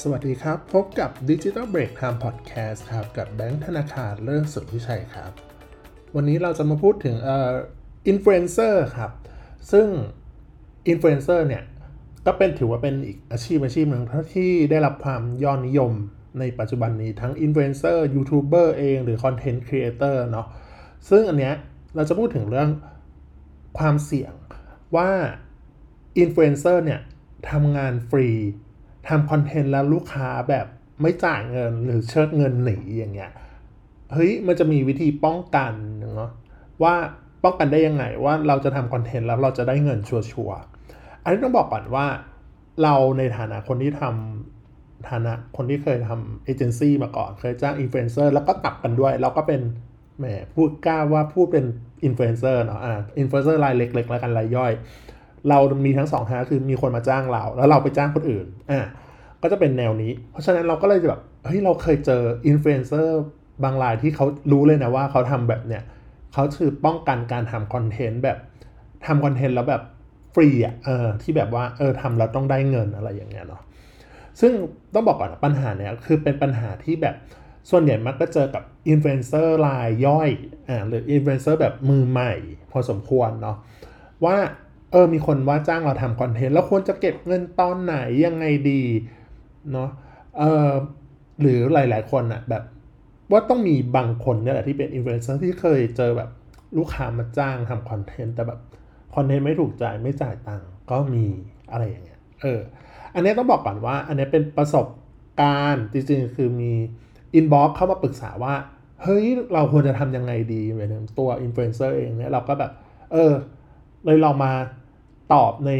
สวัสดีครับ พบกับ Digital Break Time Podcast ครับ กับแบงค์ธนาคารเลิศสุดวิชัยครับ วันนี้เราจะมาพูดถึงเอ่ออินฟลูเอนเซอร์ครับ ซึ่งอินฟลูเอนเซอร์เนี่ย ก็เป็นถือว่าเป็นอีกอาชีพอาชีพหนึ่งที่ได้รับความยอดนิยมในปัจจุบันนี้ทั้ง influencer YouTuber เองหรือ content creator เนาะซึ่งอันเนี้ยเราจะพูดถึงเรื่องความเสี่ยงว่าอินฟลูเอนเซอร์เนี่ยทำงานฟรี ทำ content แล้วลูกค้าแบบไม่จ่ายเงินหรือเชิดเงินหนีอย่างเงี้ยเฮ้ยมันจะมีวิธีป้องกันเนาะว่าป้องกันได้ยังไงว่าเราจะทำ content แล้วเราจะได้เงินชัวร์ๆอันนี้ต้องบอกก่อนว่าเราในฐานะคนที่ทำฐานะคนที่เคยทำเอเจนซี่มาก่อน เคยจ้างอินฟลูเอนเซอร์แล้วก็กลับกันด้วย เราก็เป็นแหมพูดกล้าว่าพูดเป็นอินฟลูเอนเซอร์เนาะอ่าอินฟลูเอนเซอร์รายเล็กๆ แล้วกันรายย่อย เรามีทั้งสองทางคือมีคนมาจ้างเรา แล้วเราไปจ้างคนอื่นอะก็จะเป็นแนวนี้ เพราะฉะนั้นเราก็เลยจะแบบเฮ้ยเราเคยเจออินฟลูเอนเซอร์บางรายที่เขารู้เลยนะว่าเขาทำแบบเนี้ยเขาคือป้องกันการทำ content แบบทำ content แล้วแบบฟรีอะเออที่แบบว่าเออทำแล้วต้องได้เงินอะไรอย่างเงี้ยเนาะซึ่งต้องบอกก่อนนะปัญหาเนี้ยคือเป็นปัญหาที่แบบส่วนใหญ่มักก็เจอกับอินฟลูเอนเซอร์รายย่อยอ่าหรืออินฟลูเอนเซอร์แบบมือใหม่ พอสมควรเนาะว่า เออมีคนว่าจ้างเราทำคอนเทนต์แล้วควรจะเก็บเงินตอนไหนยังไงดีเนาะเออหรือหลาย ๆ คนอะแบบว่าต้องมีบางคนเนี่ยแหละที่เป็นอินฟลูเอนเซอร์ที่เคยเจอแบบลูกค้ามาจ้างทำคอนเทนต์แต่แบบคอนเทนต์ไม่ถูกใจไม่จ่ายตังค์ก็มีอะไรอย่างเงี้ยเอออันนี้ต้องบอกก่อนว่า อันนี้เป็นประสบการณ์จริงๆ คือมี inbox เข้ามาปรึกษาว่า เฮ้ย เราควรจะทำยังไงดีหมายถึงตัวอินฟลูเอนเซอร์เองเนี่ยเราก็แบบ เออ เลยเรามา ตอบใน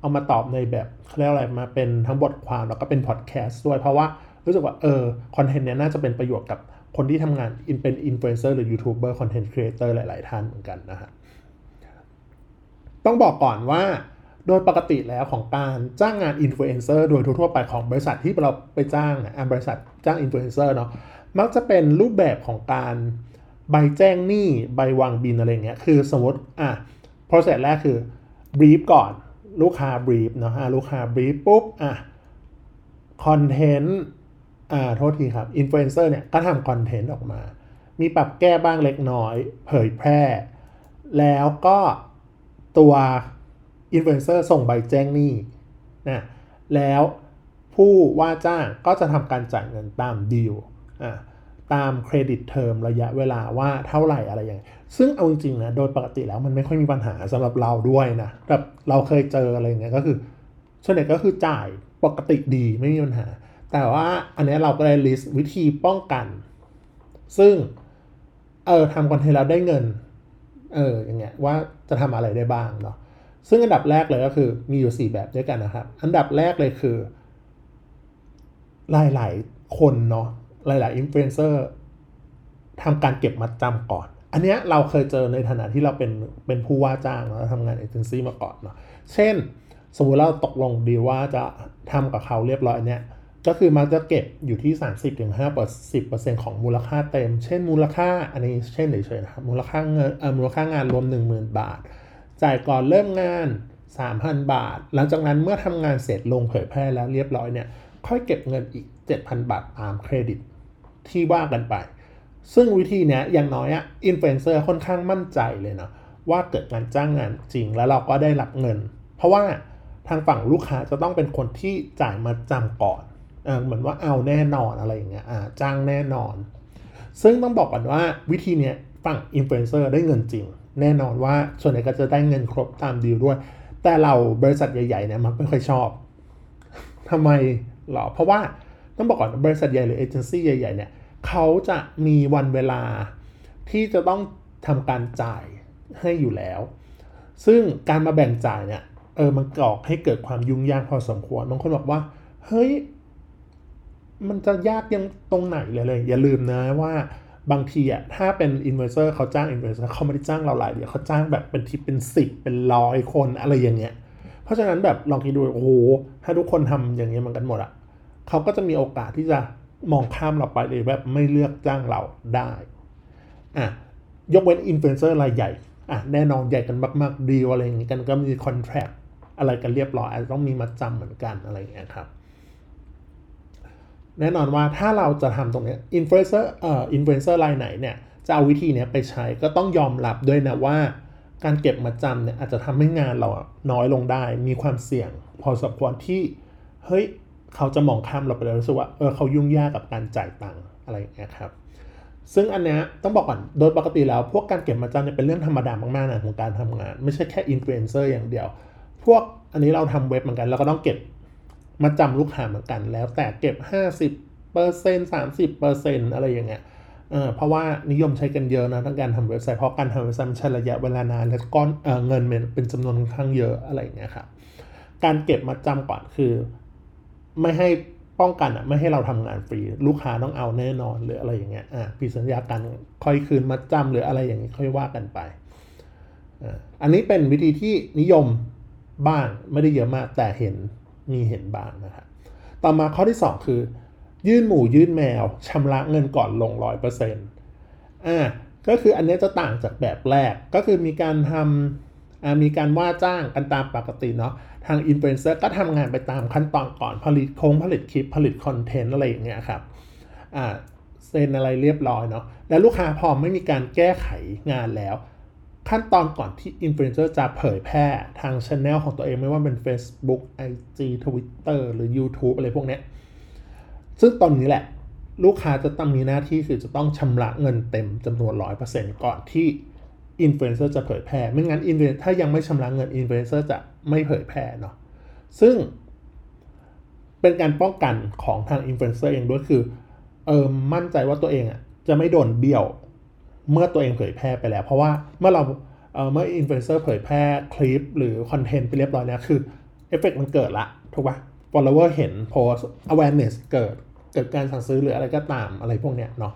เอามาตอบในแบบเขาเรียกอะไรมาเป็นทั้งบทความแล้วก็เป็นพอดแคสต์ด้วย เพราะว่ารู้สึกว่าเออคอนเทนต์เนี้ยน่าจะเป็นประโยชน์กับคนที่ทำงานเป็นอินฟลูเอนเซอร์หรือยูทูบเบอร์คอนเทนต์ครีเอเตอร์หลาย ๆ ท่านเหมือนกันนะฮะต้องบอกก่อนว่าโดยปกติแล้วของการจ้างงานอินฟลูเอนเซอร์โดยทั่วไปของบริษัทที่เราไปจ้างนะบริษัทจ้างอินฟลูเอนเซอร์เนาะมักจะเป็นรูปแบบของการใบแจ้งหนี้ใบวางบิลอะไรเงี้ยคือสมมติอะ process แรกคือ brief ก่อน ลูกค้า brief เนาะลูกค้า brief ปุ๊บอะคอนเทนต์อ่าโทษทีครับอินฟลูเอนเซอร์เนี่ยก็ทำคอนเทนต์ออกมา มีปรับแก้บ้างเล็กน้อย เผยแพร่ แล้วก็ตัวอินฟลูเอนเซอร์ส่งใบแจ้งหนี้นะแล้วผู้ว่าจ้างก็จะทำการจ่ายเงินตามดีลอะ ตาม credit term ระยะเวลาว่าเท่าไหร่อะไรอย่างซึ่งเอาจริงๆนะโดยปกติแล้วมันไม่ค่อยมีปัญหาสำหรับเราด้วยนะแบบเราเคยเจออะไรเงี้ยก็คือส่วนใหญ่ก็คือจ่ายปกติดีไม่มีปัญหา แต่ว่าอันนี้เราก็เลย list วิธีป้องกัน ซึ่งเออทำคอนเทนต์แล้วได้เงินเอออย่างเงี้ยว่าจะทำอะไรได้บ้างเนาะซึ่งอันดับแรกเลยก็คือมีอยู่ 4 แบบด้วยกันนะครับ อันดับแรกเลยคือ หลาย ๆ คนเนาะ หลายๆอินฟลูเอนเซอร์ทำการเก็บมัดจำก่อน อันเนี้ยเราเคยเจอในฐานะที่เราเป็นเป็นผู้ว่าจ้างเราทำงานเอเจนซี่มาก่อนเนาะเช่น สมมุติเราตกลงดีลว่าจะทำกับเขาเรียบร้อยเนี่ยก็คือมันจะเก็บอยู่ที่ 30-50%ของมูลค่าเต็ม เช่นมูลค่าอันนี้เช่นเฉยๆนะครับมูลค่าเงินเอ่อมูลค่างานรวม 10,000 บาท จ่ายก่อนเริ่มงาน 3,000 บาท หลังจากนั้นเมื่อทำงานเสร็จลงเผยแพร่แล้วเรียบร้อยเนี่ย ค่อยเก็บเงินอีก 7,000 บาทตามเครดิต ที่ว่ากันไป ซึ่งวิธีนี้อย่างน้อยอะอินฟลูเอนเซอร์ค่อนข้างมั่นใจเลยนะว่าเกิดการจ้างงานจริงแล้วเราก็ได้รับเงิน เพราะว่าทางฝั่งลูกค้าจะต้องเป็นคนที่จ่ายมัดจำก่อนอเหมือนว่าเอาแน่นอนอะไรอย่างเงี้ยจ้างแน่นอน ซึ่งต้องบอกก่อนว่าวิธีนี้ฝั่งอินฟลูเอนเซอร์ได้เงินจริง แน่นอนว่าส่วนใหญ่ก็จะได้เงินครบตามดีลด้วย แต่เราบริษัทใหญ่ๆเนี่ยมันไม่ค่อยชอบทำไมหรอเพราะว่า ต้องบอกก่อนบริษัทใหญ่หรือเอเจนซี่ใหญ่ๆเนี่ยเขาจะมีวันเวลาที่จะต้องทำการจ่ายให้อยู่แล้ว ซึ่งการมาแบ่งจ่ายเนี่ยเออมันก่อให้เกิดความยุ่งยากพอสมควรบางคนบอกว่า เฮ้ย มันจะยากยังตรงไหนเลยเลย อย่าลืมนะว่าบางทีอะถ้าเป็นอินฟลูเอนเซอร์เขาจ้างอินฟลูเอนเซอร์เขาไม่ได้จ้างเรารายเดียวเขาจ้างแบบเป็นทีเป็นสิบเป็นร้อยคนอะไรอย่างเงี้ย เพราะฉะนั้นแบบลองคิดดูโอ้โหถ้าทุกคนทำอย่างเงี้ยมันกันหมดอะ เขาก็จะมีโอกาสที่จะมองข้ามเราไปเลยแบบไม่เลือกจ้างเราได้อะยกเว้นอินฟลูเอนเซอร์รายใหญ่อะแน่นอนใหญ่กันมากๆดีลอะไรอย่างงี้กันก็มี contract อะไรกันเรียบร้อยอาจจะต้องมีมัดจำเหมือนกันอะไรอย่างเงี้ยครับ แน่นอนว่าถ้าเราจะทำตรงนี้อินฟลูเอนเซอร์เอ่ออินฟลูเอนเซอร์รายไหนเนี่ยจะเอาวิธีนี้ไปใช้ก็ต้องยอมรับด้วยนะว่าการเก็บมัดจำเนี่ยอาจจะทำให้งานเราน้อยลงได้ มีความเสี่ยง พอสมควรที่เฮ้ย เขาจะมองข้ามเราไปเลยรู้สึกว่าเออเขายุ่งยากกับการจ่ายตังค์อะไรอย่างเงี้ยครับซึ่งอันเนี้ยต้องบอกก่อนโดยปกติแล้วพวกการเก็บมัดจำเนี่ยเป็นเรื่องธรรมดามากๆนะของการทำงาน ไม่ใช่แค่อินฟลูเอนเซอร์อย่างเดียว พวกอันนี้เราทำเว็บเหมือนกันเราก็ต้องเก็บมัดจำลูกค้าเหมือนกัน แล้วแต่เก็บ 50เปอร์เซ็นต์สามสิบเปอร์เซ็นต์อะไรอย่างเงี้ยเออเพราะว่านิยมใช้กันเยอะนะทั้งการทำเว็บไซต์เพราะการทำเว็บไซต์มันใช้ระยะเวลานานและก้อนเออเงินเป็นจำนวนค่อนข้างเยอะอะไรอย่างเงี้ยครับการเก็บมาจำก่อนคือ ไม่ให้ป้องกันอะไม่ให้เราทำงานฟรี ลูกค้าต้องเอาแน่นอนหรืออะไรอย่างเงี้ยอ่าพิดสัญญาการค่อยคืนมาจำหรืออะไรอย่างเงี้ยค่อยว่ากันไปอ่าอันนี้เป็นวิธีที่นิยมบ้างไม่ได้เยอะมากแต่เห็นมีเห็นบ้างนะครับต่อมาข้อที่ 2 คือ ยื่นหมูยื่นแมวชำระเงินก่อนลงร้อยเปอร์เซ็นต์อ่าก็คืออันนี้จะต่างจากแบบแรกก็คือมีการทำ มีการว่าจ้างกันตามปกติเนาะทางอินฟลูเอนเซอร์ก็ทำงานไปตามขั้นตอนก่อนผลิตโครงผลิตคลิปผลิตคอนเทนต์อะไรอย่างเงี้ยครับอ่าเซ็นอะไรเรียบร้อยเนาะแล้วลูกค้าพอไม่มีการแก้ไขงานแล้ว ขั้นตอนก่อนที่อินฟลูเอนเซอร์จะเผยแพร่ทางช anel ของตัวเองไม่ว่าเป็น Facebook IG Twitter หรือ YouTube อะไรพวกเนี้ยซึ่งตอนนี้แหละ ลูกค้าจะต้องมีหน้าที่คือจะต้องชำระเงินเต็มจำนวน 100%ก่อนที่ อินฟลูเอนเซอร์จะเผยแพร่ ไม่งั้นอินฟลูถ้ายังไม่ชำระเงินอินฟลูเอนเซอร์จะไม่เผยแพร่เนาะ ซึ่งเป็นการป้องกันของทางอินฟลูเอนเซอร์เองด้วยคือ เออมั่นใจว่าตัวเองอะจะไม่โดนเบี้ยวเมื่อตัวเองเผยแพร่ไปแล้ว เพราะว่าเมื่อเราเเมื่ออินฟลูเอนเซอร์เผยแพร่คลิปหรือคอนเทนต์ไปเรียบร้อยแล้วคือเอฟเฟกมันเกิดละถูกปะ follower เห็น post awareness เกิด เกิดการสั่งซื้อหรืออะไรก็ตามอะไรพวกเนี้ยเนาะ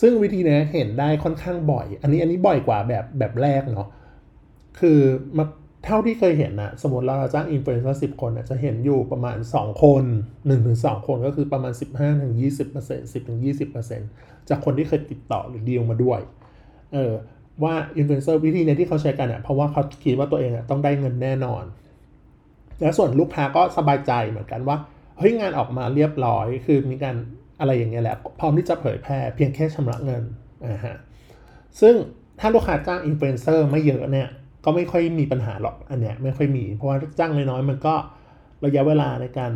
ซึ่งวิธีนี้เห็นได้ค่อนข้างบ่อย อันนี้อันนี้บ่อยกว่าแบบแบบแรกเนาะคือมาเท่าที่เคยเห็นนะสมมติเราจ้างอินฟลูเอนเซอร์สิบคนนะจะเห็นอยู่ประมาณ 2 คน 1-2 คนก็คือประมาณ 15-20% 10-20%จากคนที่เคยติดต่อหรือดีลมาด้วยเออว่าอินฟลูเอนเซอร์วิธีนี้ที่เขาใช้กันเนี่ยเพราะว่าเขาคิดว่าตัวเองอะต้องได้เงินแน่นอน และส่วนลูกค้าก็สบายใจเหมือนกันว่าเฮ้ยงานออกมาเรียบร้อยคือมีการ อะไรอย่างเงี้ยแหละพร้อมที่จะเผยแพร่เพียงแค่ชำระเงินอ่าฮะซึ่งถ้าลูกค้าจ้างอินฟลูเอนเซอร์ไม่เยอะเนี่ยก็ไม่ค่อยมีปัญหาหรอกอันเนี้ยไม่ค่อยมี เพราะว่าจ้างน้อยๆมันก็ระยะเวลาในการ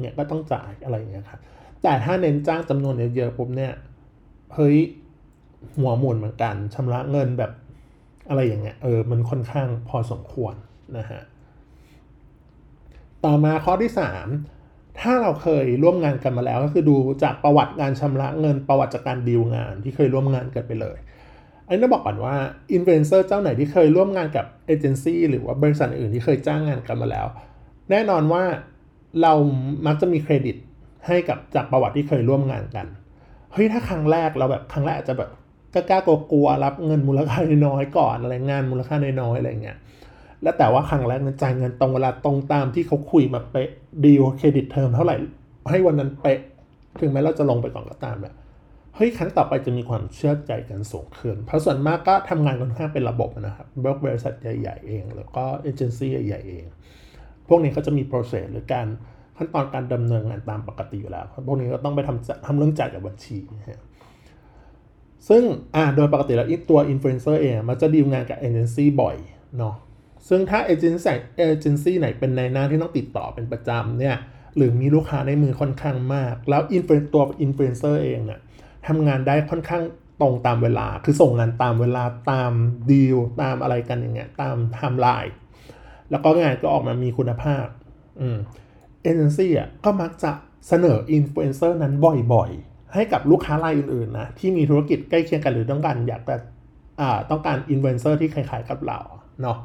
เนี่ยก็ต้องจ่ายอะไรอย่างเงี้ยครับแต่ถ้าเน้นจ้างจำนวนเยอะๆปุ๊บเนี่ยเฮ้ยหัวหมุนเหมือนกันชำระเงินแบบอะไรอย่างเงี้ยเออมันค่อนข้างพอสมควรนะฮะต่อมาข้อที่ 3 ถ้าเราเคยร่วมงานกันมาแล้วก็คือดูจากประวัติการชำระเงินประวัติจากการดีลงานที่เคยร่วมงานกันไปเลย อันนี้ต้องบอกก่อนว่าอินฟลูเอนเซอร์เจ้าไหนที่เคยร่วมงานกับเอเจนซี่หรือว่าบริษัทอื่นที่เคยจ้างงานกันมาแล้ว แน่นอนว่าเรามักจะมีเครดิตให้กับจากประวัติที่เคยร่วมงานกันเฮ้ยถ้าครั้งแรกเราแบบครั้งแรกอาจจะแบบกล้ากลัวรับเงินมูลค่าน้อยก่อนอะไรงานมูลค่าน้อยอะไรเงี้ย แล้วแต่ว่าครั้งแรกนั้นจ่ายเงินตรงเวลาตรงตามที่เขาคุยมาเป๊ะดีล credit term เท่าไหร่ ให้วันนั้นเป๊ะ ถึงแม้เราจะลงไปก่อนก็ตามเนี่ยเฮ้ยครั้งต่อไปจะมีความเชื่อใจกันสูงขึ้น เพราะส่วนมากก็ทำงานค่อนข้างเป็นระบบนะครับบริษัทใหญ่ๆเอง แล้วก็เอเจนซี่ใหญ่ๆเอง พวกนี้เขาจะมี process หรือการขั้นตอนการดำเนินงานตามปกติอยู่แล้ว พวกนี้ก็ต้องไปทำทำเรื่องจ่ายกับบัญชีนะฮะซึ่งอ่าโดยปกติแล้วตัวอินฟลูเอนเซอร์เองมันจะดีลงานกับเอเจนซี่บ่อยเนาะ ซึ่งถ้าเอเจนซี่เอเจนซี่ไหนเป็นนายหน้าที่ต้องติดต่อเป็นประจำเนี่ยหรือมีลูกค้าในมือค่อนข้างมาก แล้วอินฟลูตัวอินฟลูเอนเซอร์เองเนี่ยทำงานได้ค่อนข้างตรงตามเวลา คือส่งงานตามเวลาตามดีลตามอะไรกันอย่างเงี้ยตามไทม์ไลน์แล้วก็งานก็ออกมามีคุณภาพอืมเอเจนซี่อะก็มักจะเสนออินฟลูเอนเซอร์นั้นบ่อยๆ ให้กับลูกค้ารายอื่นๆนะที่มีธุรกิจใกล้เคียงกันหรือต้องการอยากจะอ่าต้องการอินฟลูเอนเซอร์ที่คล้ายๆกับเราเนาะ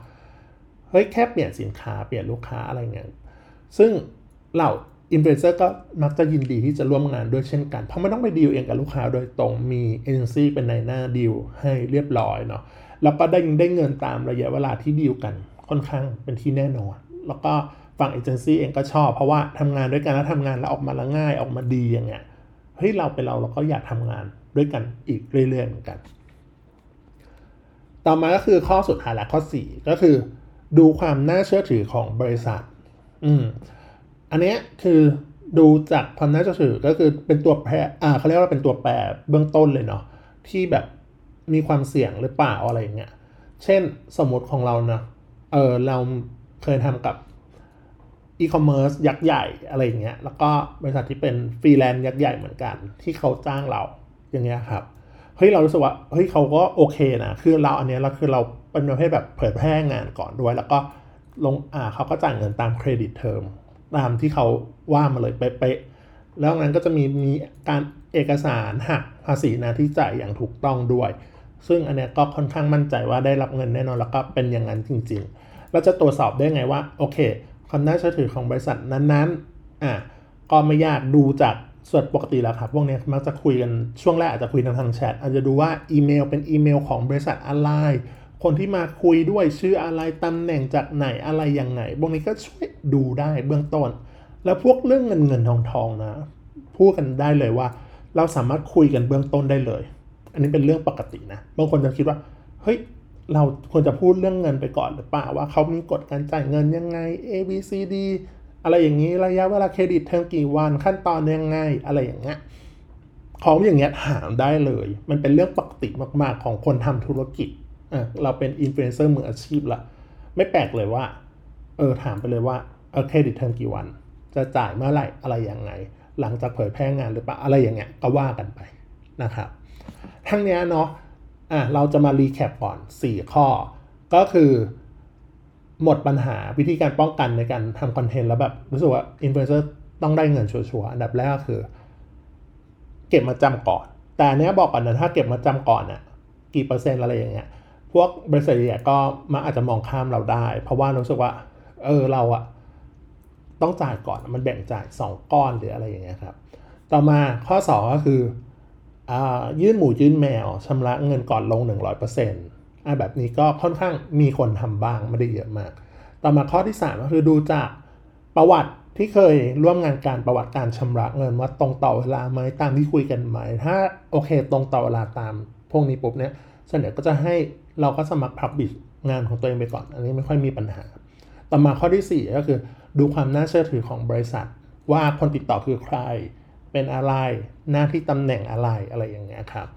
เฮ้ยแค่เปลี่ยนสินค้าเปลี่ยนลูกค้าอะไรเงี้ยซึ่งเราอินฟลูเอนเซอร์ก็มักจะยินดีที่จะร่วมงานด้วยเช่นกัน เพราะไม่ต้องไปดีลเองกับลูกค้าโดยตรงมีเอเจนซี่เป็นนายหน้าดีลให้เรียบร้อยเนาะแล้วก็ได้ได้เงินตามระยะเวลาที่ดีลกันค่อนข้างเป็นที่แน่นอน แล้วก็ฝั่งเอเจนซี่เองก็ชอบ เพราะว่าทำงานด้วยกันแล้วทำงานแล้วออกมาล้วง่ายออกมาดีอย่างเงี้ยเฮ้ยเราเป็นเราเราก็อยากทำงานด้วยกันอีกเรื่อยๆเหมือนกัน ต่อมาก็คือข้อสุดท้ายและข้อ 4 ก็คือ ดูความน่าเชื่อถือของบริษัท อืม อันนี้คือดูจากความน่าจะถือก็คือเป็นตัวแปรอ่าเขาเรียกว่าเป็นตัวแปรเบื้องต้นเลยเนาะที่แบบมีความเสี่ยงหรือเปล่าอะไรเงี้ย เช่นสมมติของเราเนาะเออเราเคยทำกับอีคอมเมิร์ซยักษ์ใหญ่อะไรเงี้ย แล้วก็บริษัทที่เป็นฟรีแลนซ์ยักษ์ใหญ่เหมือนกัน ที่เขาจ้างเราอย่างเงี้ยครับ เฮ้ยเรารู้สึกว่าเฮ้ยเขาก็โอเคนะ คือเราอันเนี้ยเราคือเรา เป็นประเภทแบบเผยแพร่งานก่อนด้วย แล้วก็ลงอ่าเขาก็จ่ายเงินตาม credit termตามที่เขาว่ามาเลยเป๊ะๆแล้วนั้นก็จะมีมีการเอกสารหักภาษีนะที่จ่ายอย่างถูกต้องด้วย ซึ่งอันนี้ก็ค่อนข้างมั่นใจว่าได้รับเงินแน่นอนแล้วก็เป็นอย่างนั้นจริง ๆ เราจะตรวจสอบได้ไงว่าโอเคความน่าเชื่อถือของบริษัทนั้นๆอะก็ไม่ยากดูจากส่วนปกติแล้วครับพวกนี้มักจะคุยกันช่วงแรกอาจจะคุยทางทางแชทอาจจะดูว่าอีเมลเป็นอีเมลของบริษัทอะไร คนที่มาคุยด้วยชื่ออะไรตำแหน่งจากไหนอะไรยังไงพวกนี้ก็ช่วยดูได้เบื้องต้น แล้วพวกเรื่องเงินเงินทองทองนะพูดกันได้เลยว่า เราสามารถคุยกันเบื้องต้นได้เลย อันนี้เป็นเรื่องปกตินะบางคนจะคิดว่าเฮ้ยเราควรจะพูดเรื่องเงินไปก่อนหรือเปล่าว่าเขามีกฎการจ่ายเงินยังไง A B C D อะไรอย่างนี้ระยะเวลา credit term กี่วันขั้นตอนยังไงอะไรอย่างเงี้ยของอย่างเงี้ยถามได้เลย มันเป็นเรื่องปกติมากๆของคนทำธุรกิจ อะเราเป็นอินฟลูเอนเซอร์มืออาชีพละไม่แปลกเลยว่า เออถามไปเลยว่าเออ credit term กี่วัน จะจ่ายเมื่อไหร่อะไรยังไง หลังจากเผยแพร่งานหรือเปล่าอะไรอย่างเงี้ยก็ว่ากันไปนะครับทั้งนี้เนาะอะเราจะมา recap ก่อน 4 ข้อ ก็คือหมดปัญหาวิธีการป้องกันในการทำคอนเทนต์แล้วแบบรู้สึกว่าอินฟลูเอนเซอร์ต้องได้เงินชัวร์ๆอันดับแรกก็คือ เก็บมัดจำก่อน แต่เนี้ยบอกก่อนนะถ้าเก็บมัดจำก่อนน่ะกี่เปอร์เซ็นต์อะไรอย่างเงี้ย พวกบริษัทใหญ่ก็มาอาจจะมองข้ามเราได้ เพราะว่ารู้สึกว่า เออเราอะต้องจ่ายก่อนมันแบ่งจ่าย 2 ก้อนหรืออะไรอย่างเงี้ยครับ ต่อมาข้อ 2 ก็คือยื่นหมูยื่นแมวชำระเงินก่อนลง 100%อ่าแบบนี้ก็ค่อนข้างมีคนทำบ้างไม่ได้เยอะมาก ต่อมาข้อที่ 3 ก็คือดูจากประวัติที่เคยร่วมงานการประวัติการชำระเงินว่าตรงต่อเวลาไหมตามที่คุยกันไหม ถ้าโอเคตรงต่อเวลาตามพวกนี้ปุ๊บเนี่ยส่วนใหญ่ก็จะให้ เราก็สมัคร publish งานของตัวเองไปก่อน อันนี้ไม่ค่อยมีปัญหา ต่อมาข้อที่ 4 ก็คือดูความน่าเชื่อถือของบริษัท ว่าคนติดต่อคือใคร เป็นอะไร หน้าที่ตำแหน่งอะไรอะไรอย่างเงี้ยครับ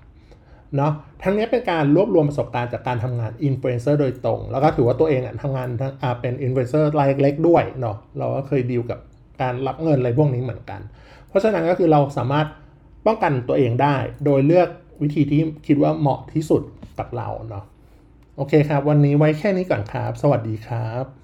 เนาะทั้งนี้เป็นการรวบรวมประสบการณ์จากการทำงานอินฟลูเอนเซอร์โดยตรง แล้วก็ถือว่าตัวเองอะทำงานทั้งอาเป็นอินฟลูเอนเซอร์รายเล็กด้วยเนาะเราก็เคยดีลกับการรับเงินอะไรพวกนี้เหมือนกัน เพราะฉะนั้นก็คือเราสามารถป้องกันตัวเองได้ โดยเลือกวิธีที่คิดว่าเหมาะที่สุดกับเราเนาะ โอเคครับ วันนี้ไว้แค่นี้ก่อนครับ สวัสดีครับ